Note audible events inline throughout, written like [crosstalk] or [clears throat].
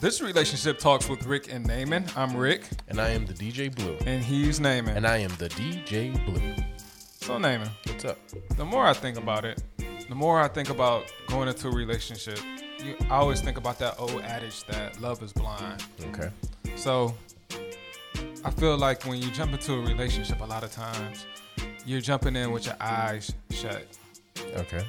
This relationship talks with Rick and Naaman. I'm Rick, And I am the DJ Blue. and he's Naaman. And I am the DJ Blue. so Naaman, What's up? the more I think about it, the more I think about going into a relationship. You, I always think about that old adage that love is blind. Okay. So I feel like when you jump into a relationship, a lot of times you're jumping in with your eyes shut. Okay.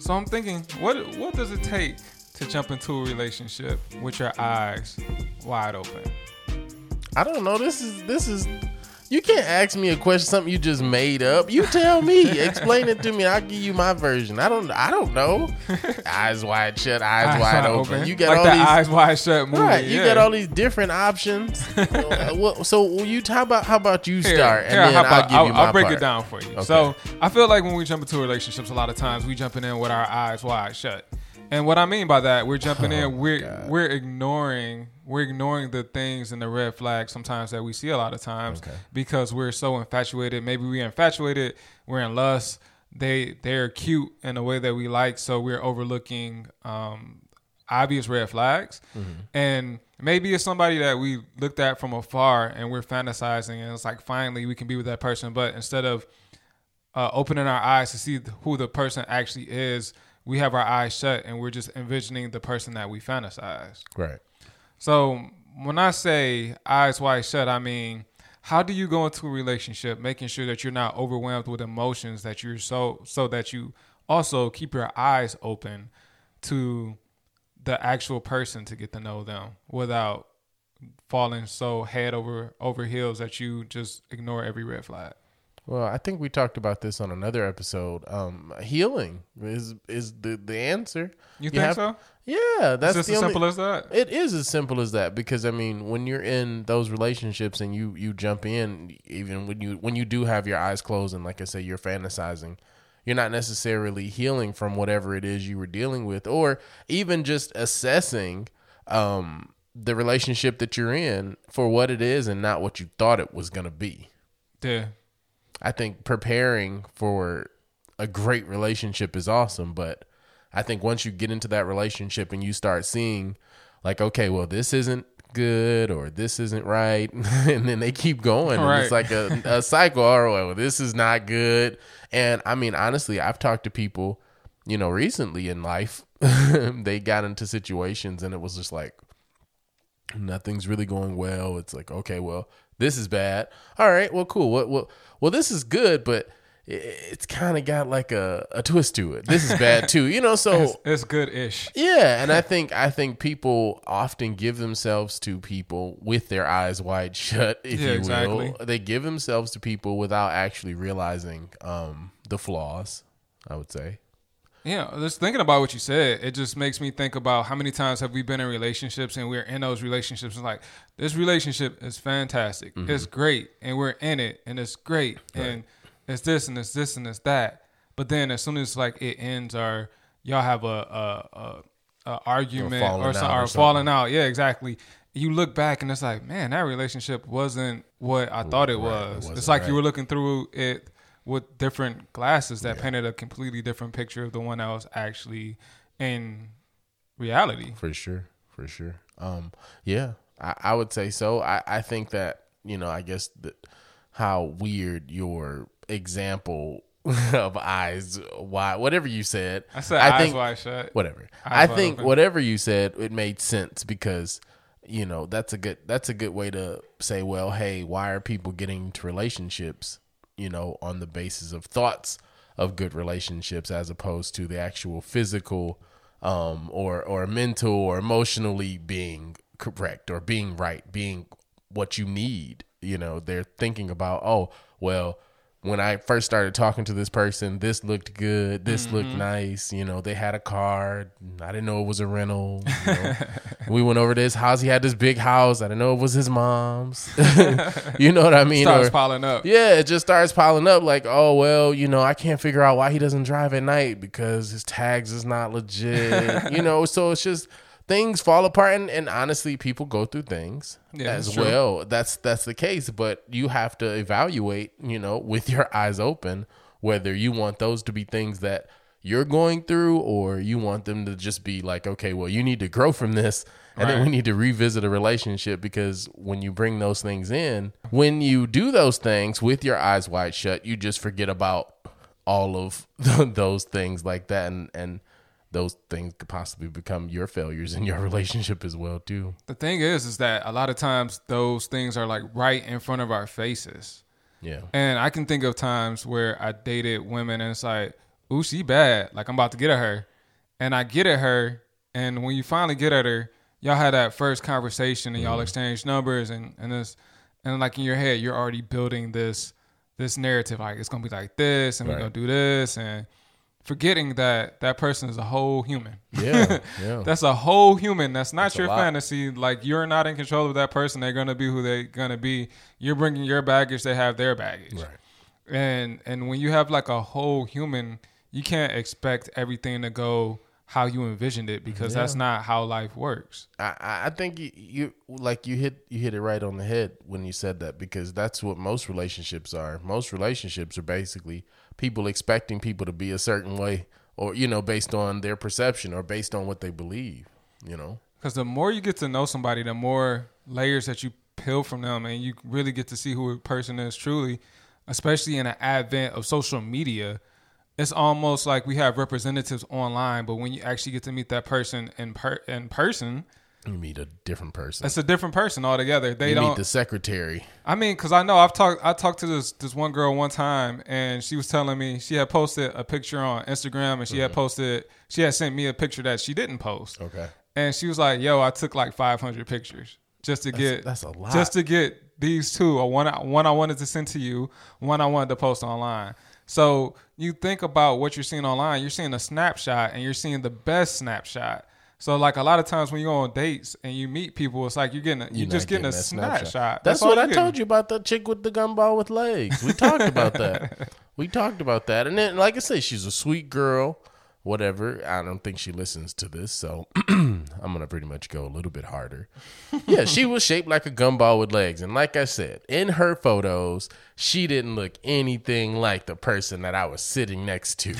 So I'm thinking, what what does it take to jump into a relationship with your eyes wide open? I don't know. This is this is you can't ask me a question something you just made up. You tell me. [laughs] Explain it to me. I'll give you my version. I don't I don't know. [laughs] eyes wide shut, eyes, wide open. You got like all the these eyes wide shut movie. Right, you yeah. got all these different options. [laughs] Uh, well, so will you how about how about you Here, start and here, then how I'll give you I'll, my I'll break part. it down for you. Okay. So I feel like when we jump into relationships, a lot of times we jumping in with our eyes wide shut. And what I mean by that, we're jumping in, we're Oh, God. we're ignoring we're ignoring the things and the red flags sometimes that we see a lot of times Okay. because we're so infatuated. Maybe we're infatuated, we're in lust. They they're cute in a way that we like, so we're overlooking um, obvious red flags. And maybe it's somebody that we looked at from afar and we're fantasizing, and it's like finally we can be with that person. But instead of uh, opening our eyes to see who the person actually is, we have our eyes shut and we're just envisioning the person that we fantasize. Right. So when I say eyes wide shut, I mean how do you go into a relationship making sure that you're not overwhelmed with emotions that you're so so that you also keep your eyes open to the actual person to get to know them without falling so head over over heels that you just ignore every red flag. Well, I think we talked about this on another episode. Um, healing is is the the answer. You think have- so? Yeah, that's It's just as only, simple as that. It is as simple as that because I mean, when you're in those relationships and you you jump in, even when you when you do have your eyes closed and like I say, you're fantasizing, you're not necessarily healing from whatever it is you were dealing with, or even just assessing um, the relationship that you're in for what it is and not what you thought it was going to be. Yeah. I think preparing for a great relationship is awesome, but I think once you get into that relationship and you start seeing like, okay, well, this isn't good or this isn't right, [laughs] and then they keep going, and it's like a, a [laughs] cycle. Or well, this is not good. And I mean, honestly, I've talked to people, you know, recently in life, [laughs] they got into situations and it was just like, nothing's really going well. It's like, okay, well, this is bad. All right, well, cool. What, what, well, this is good, but it's kind of got like a, a twist to it. This is bad too, you know. So [laughs] It's, it's good ish. yeah, and I think I think people often give themselves to people with their eyes wide [laughs] shut, if Yeah, you exactly. will. They give themselves to people without actually realizing um, the flaws. I would say. Yeah, just thinking about what you said, it just makes me think about how many times have we been in relationships and we're in those relationships and like this relationship is fantastic, Mm-hmm. it's great, and we're in it and it's great, and it's this and it's this and it's that. But then as soon as like it ends or y'all have a a, a, a argument or, out some, or or falling out, yeah, exactly. You look back and it's like, man, that relationship wasn't what I thought it Right, it was. wasn't it's like you were looking through it with different glasses that painted a completely different picture of the one that was actually in reality. For sure, for sure. Um, yeah, I, I would say so. I, I think that you know, I guess that how weird your example [laughs] of eyes wide, whatever you said. I said I eyes think wide shut. whatever. Eyes I think open. whatever you said, it made sense because you know that's a good that's a good way to say, well, hey, why are people getting into relationships? You know, on the basis of thoughts of good relationships as opposed to the actual physical um, or or mental or emotionally being correct or being right, being what you need. You know, they're thinking about, oh, well, when I first started talking to this person, this looked good, this looked mm-hmm. nice. You know, they had a car. I didn't know it was a rental. You know. [laughs] we went over to his house. He had this big house. I didn't know it was his mom's. [laughs] you know what I mean? Starts Or- piling up. yeah, it just starts piling up. Like, oh well, you know, I can't figure out why he doesn't drive at night because his tags is not legit. [laughs] you know, so it's just things fall apart, and, and honestly, people go through things Yeah, as that's well. That's that's the case, but you have to evaluate, you know, with your [laughs] eyes open, whether you want those to be things that you're going through or you want them to just be like okay well you need to grow from this And then we need to revisit a relationship because when you bring those things in, when you do those things with your eyes wide shut, you just forget about all of [laughs] those things like that and and those things could possibly become your failures in your [laughs] relationship as well too. The thing is, is that a lot of times those things are like right in front of our faces. Yeah. And I can think of times where I dated women and it's like, ooh, she bad. Like I'm about to get at her. And I get at her. And when you finally get at her, y'all had that first conversation and y'all mm-hmm. exchange numbers and, and this and like in your head, you're already building this this narrative. Like it's gonna be like this and we're gonna do this and forgetting that that person is a whole human. Yeah. [laughs] Yeah. That's a whole human. That's not a your fantasy. Like you're not in control of that person. They're gonna be who they're gonna be. You're bringing your baggage. They have their baggage. right. And and when you have like a whole human, you can't expect everything to go how you envisioned it because that's not how life works. I, I I think you, you like you hit you hit it right on the head when you said that because that's what most relationships are. Most relationships are basically people expecting people to be a certain way or you know based on their perception or based on what they believe, you know. Because the more you get to know somebody, the more layers that you peel from them, and you really get to see who a person is truly. Especially in the advent of social media, it's almost like we have representatives online, but when you actually get to meet that person in per- in person, You meet a different person. it's a different person altogether. They you don't. meet the secretary. I mean, because I know I've talked. I talked to this this one girl one time, and she was telling me she had posted a picture on Instagram, and she Mm-hmm. had posted. She had sent me a picture that she didn't post. Okay. And she was like, "Yo, I took like 500 pictures just to get that's a lot. just to get these two. One one I wanted to send to you, one I wanted to post online." So you think about what you're seeing online. You're seeing a snapshot, and you're seeing the best snapshot. So like a lot of times when you go on dates and you meet people, it's like you're getting a, you're, not just getting, a that snapshot. That's, all what I getting. told you about the chick with the gumball with legs. We talked about that. [laughs] We talked about that. And then, like I said, she's a sweet girl, whatever. I don't think she listens to this, so [clears throat] I'm to pretty much go a little bit harder. [laughs] Yeah, she was shaped like a gumball with legs. And like I said, in her photos, she didn't look anything like the person that I was sitting next to.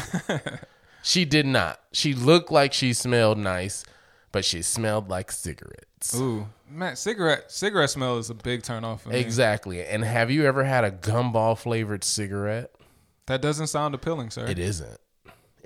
[laughs] she did not. She looked like she smelled nice, but she smelled like cigarettes. Ooh, man, cigarette cigarette smell is a big turn off for me. Exactly. And have you ever had a gumball flavored cigarette? That doesn't sound appealing, sir. It isn't.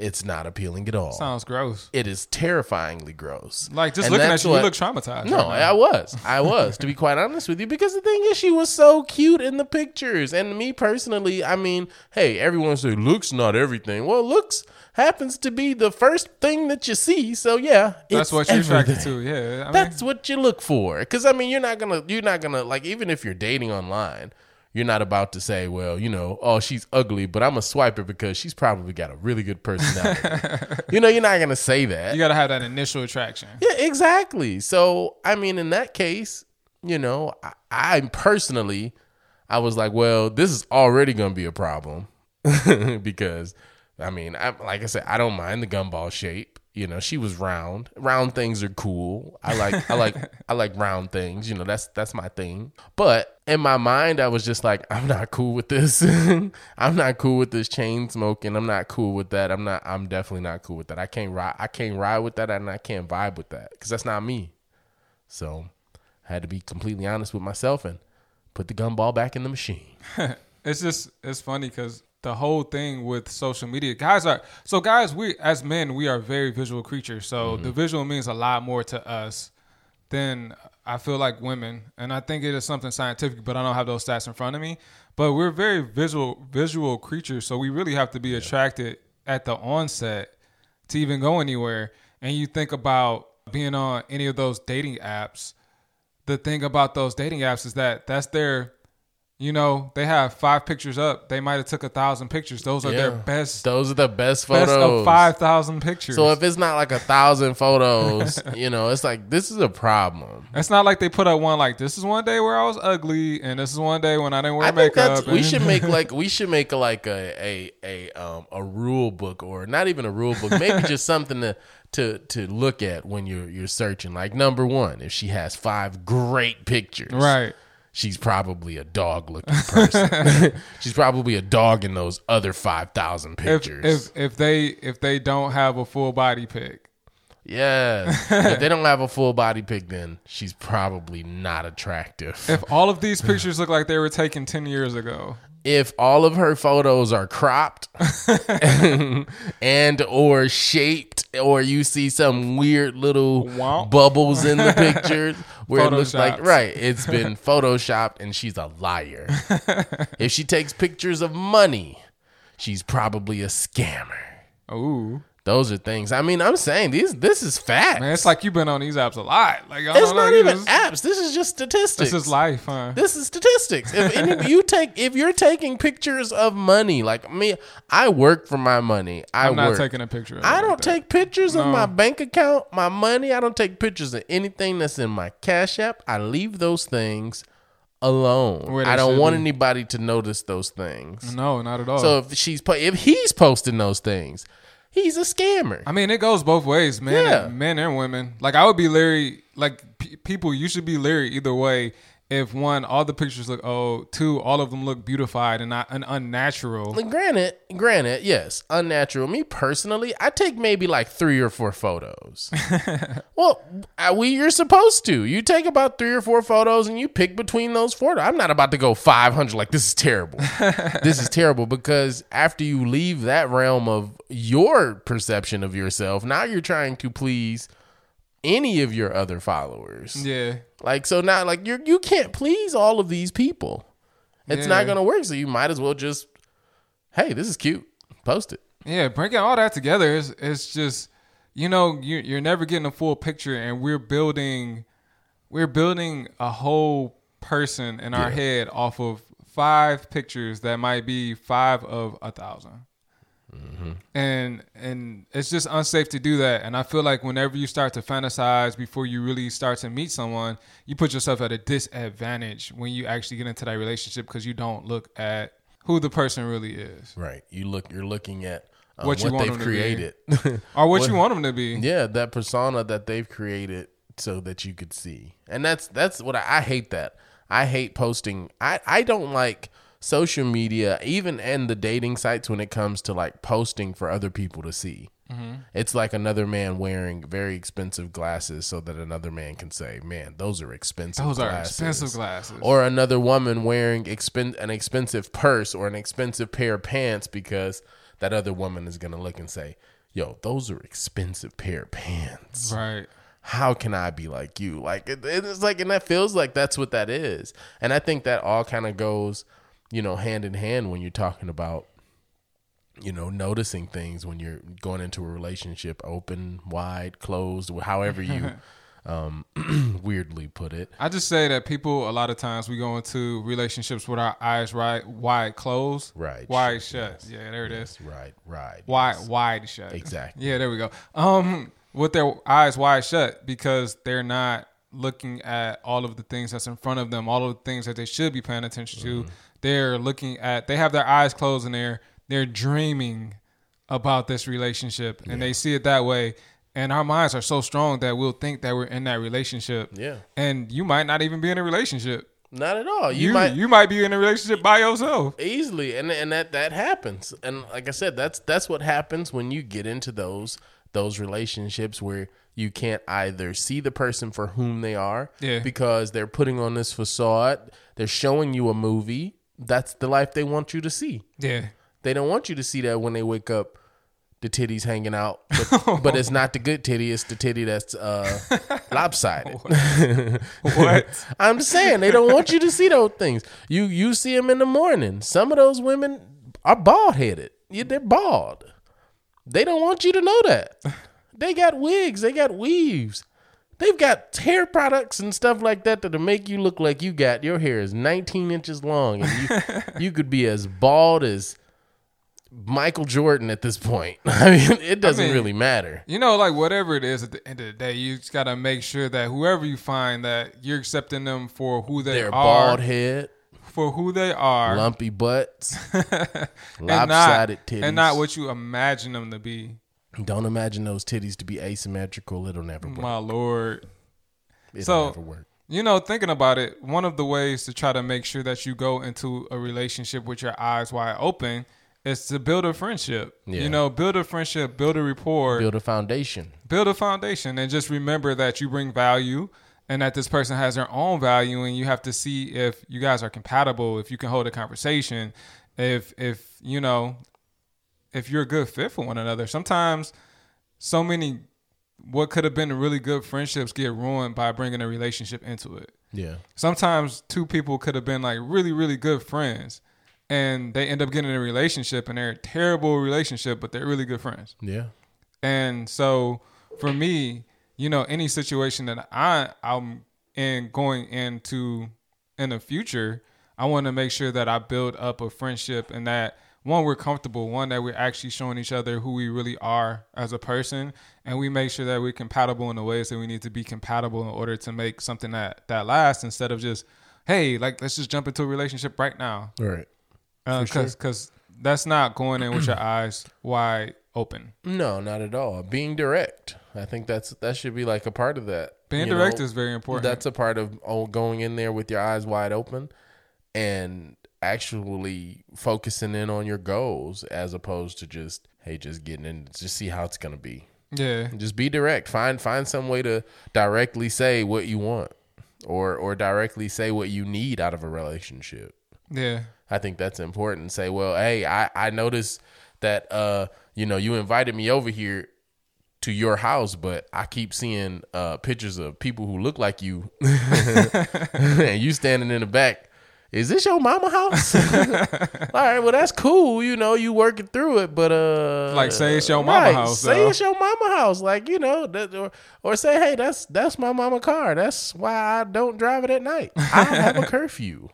It's not appealing at all. Sounds gross. It is terrifyingly gross. Like just And looking at you, what- you look traumatized. No, right. I was. I was, to be quite honest with you, because the thing is, she was so cute in the pictures. And me personally, I mean, hey, everyone say looks not everything. Well, looks happens to be the first thing that you see. So yeah, that's what you're attracted to. Yeah, I mean, That's what you look for. Because I mean, you're not gonna, you're not gonna like, even if you're dating online, you're not about to say, well, you know, oh, she's ugly, but I'm a swiper because she's probably got a really good personality. [laughs] you know, you're not gonna say that. you got to have that initial attraction. Yeah, exactly. So, I mean, in that case, you know, I, I personally, I was like, well, this is already going to be a problem [laughs] because, I mean, I, like I said, I don't mind the gumball shape. You know, she was round. Round things are cool. I like, I like, [laughs] I like round things. You know, that's that's my thing. But in my mind, I was just like, I'm not cool with this. [laughs] I'm not cool with this chain smoking. I'm not cool with that. I'm not. I'm definitely not cool with that. I can't ride. I can't ride with that, and I can't vibe with that because that's not me. So I had to be completely honest with myself and put the gumball back in the machine. [laughs] It's just it's funny because the whole thing with social media, guys are so guys. We as men, we are very visual creatures. So Mm-hmm. the visual means a lot more to us than I feel like women, and I think it is something scientific. But I don't have those stats in front of me. But we're very visual visual creatures, so we really have to be attracted at the onset to even go anywhere. And you think about being on any of those dating apps. The thing about those dating apps is that that's their you know, they have five pictures up. They might have took a thousand pictures. Those are their best, Those are the best photos best of five thousand pictures. So if it's not like a thousand photos, [laughs] you know, it's like this is a problem. it's not like they put up one like this is one day where I was ugly, and this is one day when I didn't wear I think makeup. that's we should make [laughs] like we should make like a a a um a rule book or not even a rule book, maybe [laughs] just something to to to look at when you're you're searching. Like number one, if she has five great pictures, right. She's probably a dog looking person. [laughs] [laughs] she's probably a dog in those other five thousand If pictures. if if they if they don't have a full body pic, Yeah. [laughs] if they don't have a full body pic, then she's probably not attractive. If all of these pictures look like they were taken 10 years ago, if all of her photos are cropped [laughs] and or shaped or you see some weird little Wow. bubbles in the pictures [laughs] where it looks like right it's been [laughs] photoshopped and she's a liar. If she takes pictures of money she's probably a scammer. Ooh, those are things i mean i'm saying these this is fact man, it's like you've been on these apps a lot. Like, I it's know, not you even just- apps this is just statistics This is life, huh? This is statistics. If any, you take, if you're taking pictures of money, like me, I work for my money. I I'm not work. taking a picture. Of I don't that. take pictures of my bank account, my money. I don't take pictures of anything that's in my Cash App. I leave those things alone. I don't want be. anybody to notice those things. No, not at all. So if she's if he's posting those things, he's a scammer. I mean, it goes both ways, man. Yeah. And, men and women. Like, I would be leery. Like, p- people, you should be leery either way. If one, all the pictures look old. Two, all of them look beautified and not and unnatural. Like, granted, granted, yes, unnatural. Me personally, I take maybe like three or four photos. [laughs] well, uh, we you're supposed to. You take about three or four photos and you pick between those four. I'm not about to go 500. Like this is terrible. [laughs] this is terrible because after you leave that realm of your perception of yourself, now you're trying to please any of your other followers. Yeah. Like so now, like you you can't please all of these people. It's Yeah. not gonna work. So you might as well just, hey, this is cute. Post it. Yeah, bringing all that together is it's just you know you're you're never getting a full picture, and we're building we're building a whole person in our head off of five pictures that might be five of a 1000 And and it's just unsafe to do that. And I feel like whenever you start to fantasize before you really start to meet someone, you put yourself at a disadvantage when you actually get into that relationship because you don't look at who the person really is Right. You look. You're looking at um, What what, you want they've them to be. created. [laughs] or what, What- you want them to be. yeah, that persona that they've created so that you could see, and that's that's what I, I hate. That I hate posting. I I don't like social media, even and the dating sites when it comes to like posting for other people to see. Mm-hmm. It's like another man wearing very expensive glasses so that another man can say, "Man, those are expensive. Those are expensive glasses. or another woman wearing expen- an expensive purse or an expensive pair of pants because that other woman is going to look and say, "Yo, those are expensive pair of pants. right. How can I be like you?" Like it, it's like and that feels like that's what that is. And I think that all kind of goes, you know, hand in hand when you're talking about you know, noticing things when you're going into a relationship, open, wide, closed, however you [laughs] um [clears throat] weirdly put it. I just say that people a lot of times we go into relationships with our eyes right wide closed, Right. wide shut. Yeah, there it is. Right, right. Wide wide shut. Exactly. Yeah, there we go. Um, with their eyes wide shut because they're not looking at all of the things that's in front of them, all of the things that they should be paying attention to. They're looking at. They have their eyes closed and they're they're dreaming about this relationship, and they see it that way. And our minds are so strong that we'll think that we're in that relationship. Yeah. And you might not even be in a relationship. Not at all. You, You might you might be in a relationship by yourself. easily and and that that happens. And like I said, that's that's what happens when you get into those those relationships where you can't either see the person for whom they are Yeah. because they're putting on this facade, they're showing you a movie. That's the life they want you to see. Yeah. They don't want you to see that when they wake up, the titties hanging out. But, [laughs] but it's not the good titty, it's the titty that's uh, [laughs] lopsided. What? [laughs] I'm saying they don't want you to see those things. You you see them in the morning. Some of those women are bald headed. Yeah, they're bald. They don't want you to know that. They got wigs. They got weaves. They've got hair products and stuff like that that'll make you look like you got your hair is 19 inches long and you [laughs] you could be as bald as Michael Jordan at this point. [laughs] I mean, it doesn't mean, really matter. You know, like whatever it is at the end of the day, you just gotta make sure that whoever you find that you're accepting them for who they Their are, bald head, for who they are, lumpy butts, [laughs] and lopsided not titties. and not what you imagine them to be. Don't imagine those titties to be asymmetrical. It'll never work. My lord. It'll So- never work. You know, thinking about it, one of the ways to try to make sure that you go into a relationship with your eyes wide open is to build a friendship. Yeah. You know, build a friendship, build a rapport, Build a foundation. build a foundation and just remember that you bring value and that this person has their own value and you have to see if you guys are compatible if you can hold a conversation if if you know if you're a good fit for one another sometimes so many what could have been really good friendships get ruined by bringing a relationship into it Yeah. sometimes two people could have been like really really good friends and they end up getting in a relationship and they're a terrible relationship but they're really good friends Yeah. and so for me, you know, any situation that I I'm in going into in the future, I want to make sure that I build up a friendship and that one we're comfortable, one that we're actually showing each other who we really are as a person, and we make sure that we're compatible in the ways that we need to be compatible in order to make something that that lasts instead of just hey, like let's just jump into a relationship right now. Right. Uh, because because that's not going in with your [clears throat] eyes wide open. No, not at all. Being direct. I think that's that should be like a part of that. Being you direct know? is very important. That's a part of oh, going in there with your eyes wide open and actually focusing in on your goals as opposed to just hey just getting in just see how it's going to be. yeah. Just be direct. Find find some way to directly say what you want or or directly say what you need out of a relationship. Yeah. I think that's important. Say, well, hey, I I noticed that uh you know you invited me over here to your house, but I keep seeing uh pictures of people who look like you, [laughs] [laughs] and you standing in the back. Is this your mama house? [laughs] [laughs] All right, well that's cool. You know, you working through it, but uh, Like, say it's your mama house, Say though. it's your mama house, like you know, that, or or say, hey, that's that's my mama car. That's why I don't drive it at night. I have a [laughs] curfew,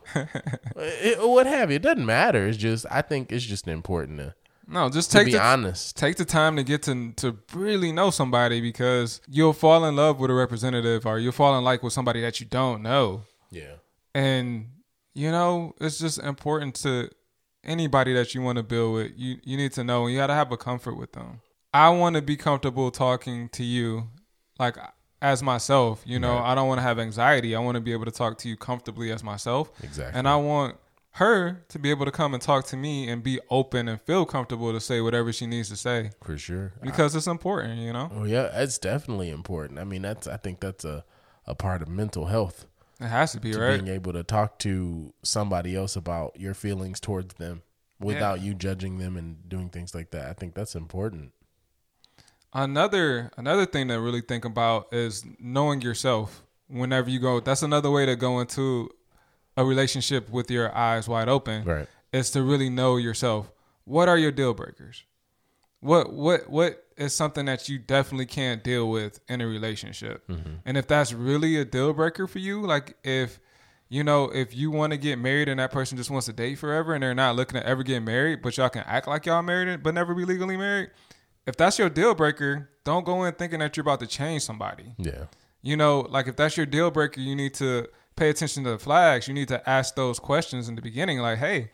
It- what have you. It doesn't matter. It's just I think it's just important to, No, just take be the honest. take the time to get to to really know somebody because you'll fall in love with a representative or you'll fall in like with somebody that you don't know. Yeah, And you know, it's just important to anybody that you want to build with. You you need to know and you got to have a comfort with them. I want to be comfortable talking to you like as myself, you know. Right. I don't want to have anxiety. I want to be able to talk to you comfortably as myself. exactly. And I want her to be able to come and talk to me and be open and feel comfortable to say whatever she needs to say for sure. because it's important, you know. Oh yeah, it's definitely important. I mean, that's I think that's a a part of mental health. It has to be to right. being able to talk to somebody else about your feelings towards them without you judging them and doing things like that. I think that's important. Another another thing to really think about is knowing yourself. Whenever you go, that's another way to go into a relationship with your eyes wide open. Right. Is to really know yourself. What are your deal breakers? What what what is something that you definitely can't deal with in a relationship? Mm-hmm. And if that's really a deal breaker for you, like if you know, if you want to get married and that person just wants to date forever and they're not looking to ever get married, but y'all can act like y'all married but never be legally married, if that's your deal breaker, don't go in thinking that you're about to change somebody. Yeah. You know, like if that's your deal breaker, you need to pay attention to the flags. You need to ask those questions in the beginning, like, hey,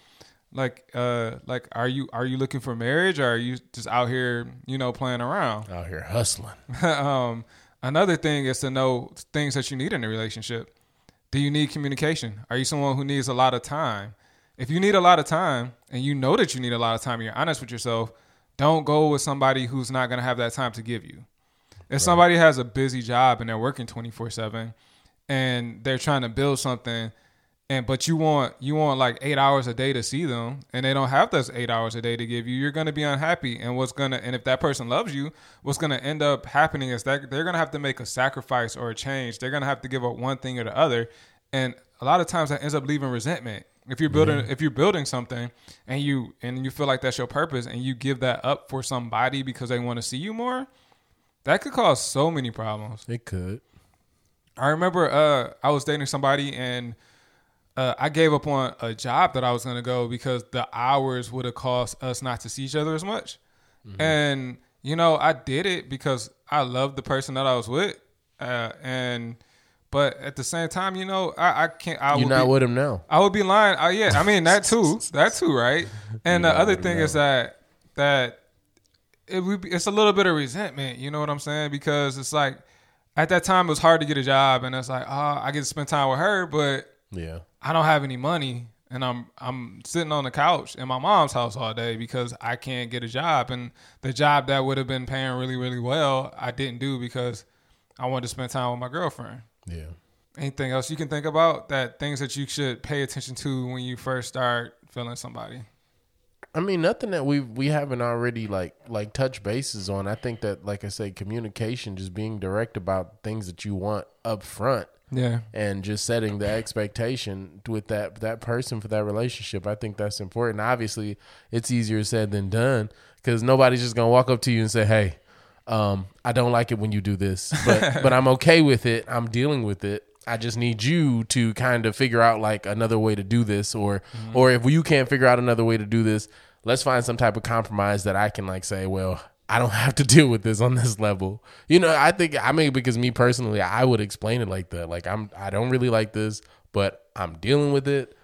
like, uh, like, are you are you looking for marriage, or are you just out here, you know, playing around? [laughs] Out here hustling. um, another thing is to know things that you need in a relationship. Do you need communication? Are you someone who needs a lot of time? If you need a lot of time and you know that you need a lot of time and you're honest with yourself, don't go with somebody who's not going to have that time to give you. If somebody has a busy job and they're working 24/7 and they're trying to build something and but you want you want like 8 hours a day to see them and they don't have those 8 hours a day to give you, you're going to be unhappy and what's going to and if that person loves you, what's going to end up happening is that they're going to have to make a sacrifice or a change. They're going to have to give up one thing or the other and a lot of times that ends up leaving resentment. If you're building if you're building something and you and you feel like that's your purpose and you give that up for somebody because they want to see you more, that could cause so many problems. It could. I remember uh, I was dating somebody and uh, I gave up on a job that I was going to go because the hours would have cost us not to see each other as much. And, you know, I did it because I loved the person that I was with. Uh, and, but at the same time, you know, I, I can't, I You're not be, with him now. I would be lying. Uh, yeah, I mean that too. that too, right? [laughs] And the other thing is that that it would be, it's a little bit of resentment. You know what I'm saying? Because it's like at that time it was hard to get a job, and it's like, oh, I get to spend time with her, but Yeah. I don't have any money. and I'm I'm sitting on the couch in my mom's house all day because I can't get a job and the job that would have been paying really really well I didn't do because I wanted to spend time with my girlfriend. Yeah. Anything else you can think about that things that you should pay attention to when you first start feeling somebody? I mean, nothing that we we haven't already like like touched bases on. I think that, like I say, communication, just being direct about things that you want up front, Yeah. and just setting the expectation with that that person for that relationship. I think that's important. Obviously, it's easier said than done because nobody's just gonna walk up to you and say, "Hey, um, I don't like it when you do this, but [laughs] but I'm okay with it. I'm dealing with it." I just need you to kind of figure out like another way to do this, or or if you can't figure out another way to do this, let's find some type of compromise that I can like say, well, I don't have to [laughs] deal with this on this level. You know, I think I mean because me personally, I would explain it like that. Like I'm I don't really like this, but I'm dealing with it.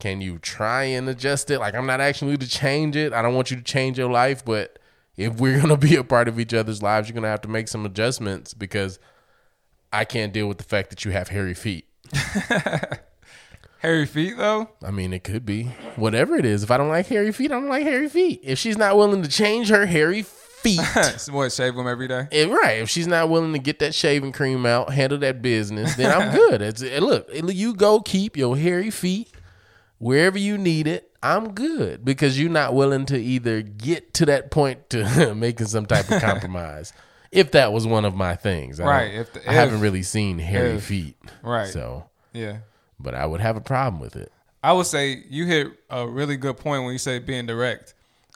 Can you try and adjust it? Like I'm not you to change it. I don't want you to change your life, but if we're [laughs] gonna be a part of each other's lives, you're gonna have to make some adjustments because I can't deal with the fact that you have hairy feet. [laughs] Hairy feet though? I mean, it could be whatever it is. If I don't like hairy feet, I don't like hairy feet. If she's not willing to change her hairy feet, [laughs] what, shave them every day? if, right? If she's not willing to get that shaving cream out, handle that business, then I'm [laughs] good. It's, eh, look, you go keep your hairy feet wherever you need it. I'm good because you're not willing to either get to that point to [laughs] making some type of compromise. if that was one of my things, I Right, if the- I haven't really seen hairy if- feet, Right. So, Yeah. but I would have a problem with it. I would say you hit a really good point when you say being direct.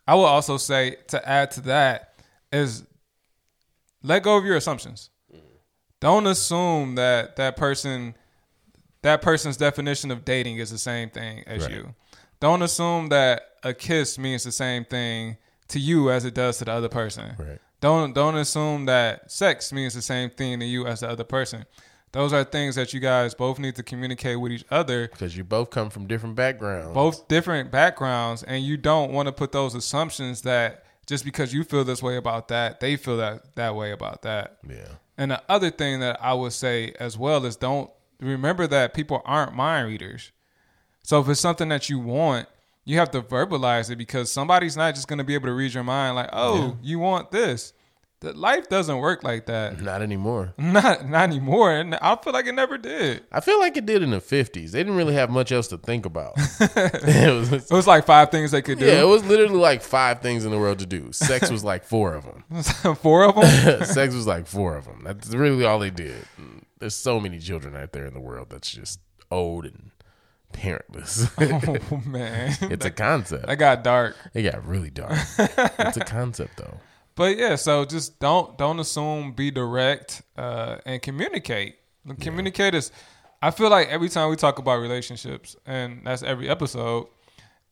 I would also say to add to that is let go of your assumptions. Don't assume that that person that person's definition of dating is the same thing as Right. you. Don't assume that a kiss means the same thing to you as it does to the other person. Right. Don't don't assume that sex means the same thing to you as the other person. Those are things that you guys both need to communicate with each other Because you both come from different backgrounds. both different backgrounds and you don't want to put those assumptions that just because you feel this way about that they feel that that way about that. Yeah. and the other thing that i would say as well is don't remember that people aren't mind readers. So if it's something that you want you have to verbalize it because somebody's not just going to be able to read your mind like oh you want this the life doesn't work like that [laughs] Not anymore. not not anymore and i feel like it never did I feel like it did in the 50s. They didn't really have much else to think about. [laughs] it was, it was like five things they could do yeah, it was literally like five things in the world to do. Sex was like four of them. [laughs] four of them Sex was like four of them. That's really all they did. There's so many children out there in the world that's just old and parentless. oh man it's a concept. That got dark. It got really dark. it's a concept though. But yeah, so just don't don't assume, be direct, uh, and communicate. Communicate is I feel like every time we talk about relationships, and that's every episode,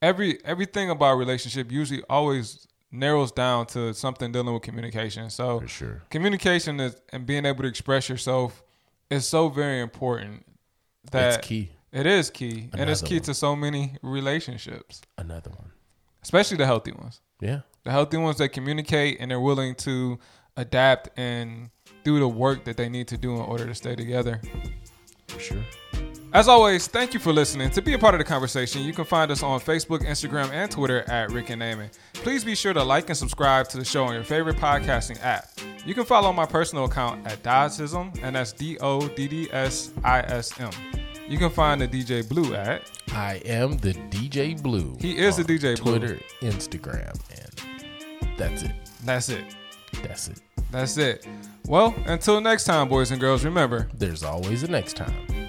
every everything about relationship usually always narrows down to something dealing with communication. So For sure. communication is and being able to express yourself is so very important that It's key. It is key. and it's key one. to so many relationships. Another one. Especially the healthy ones. Yeah. The healthy ones that communicate and they're willing to adapt and do the work that they need to do in order to stay together. For sure. As always, thank you for listening. To be a part of the conversation, you can find us on Facebook, Instagram, and Twitter at Rick and Naaman. Please be sure to like and subscribe to the show on your favorite podcasting app. You can follow my personal account at Doddsism, and that's D O D D S I S M. You can find the DJ Blue at I am the DJ Blue. He is the DJ Blue. Twitter, Instagram, and that's it. That's it. That's it. That's it. Well, until next time, boys and girls, remember There's always a next time.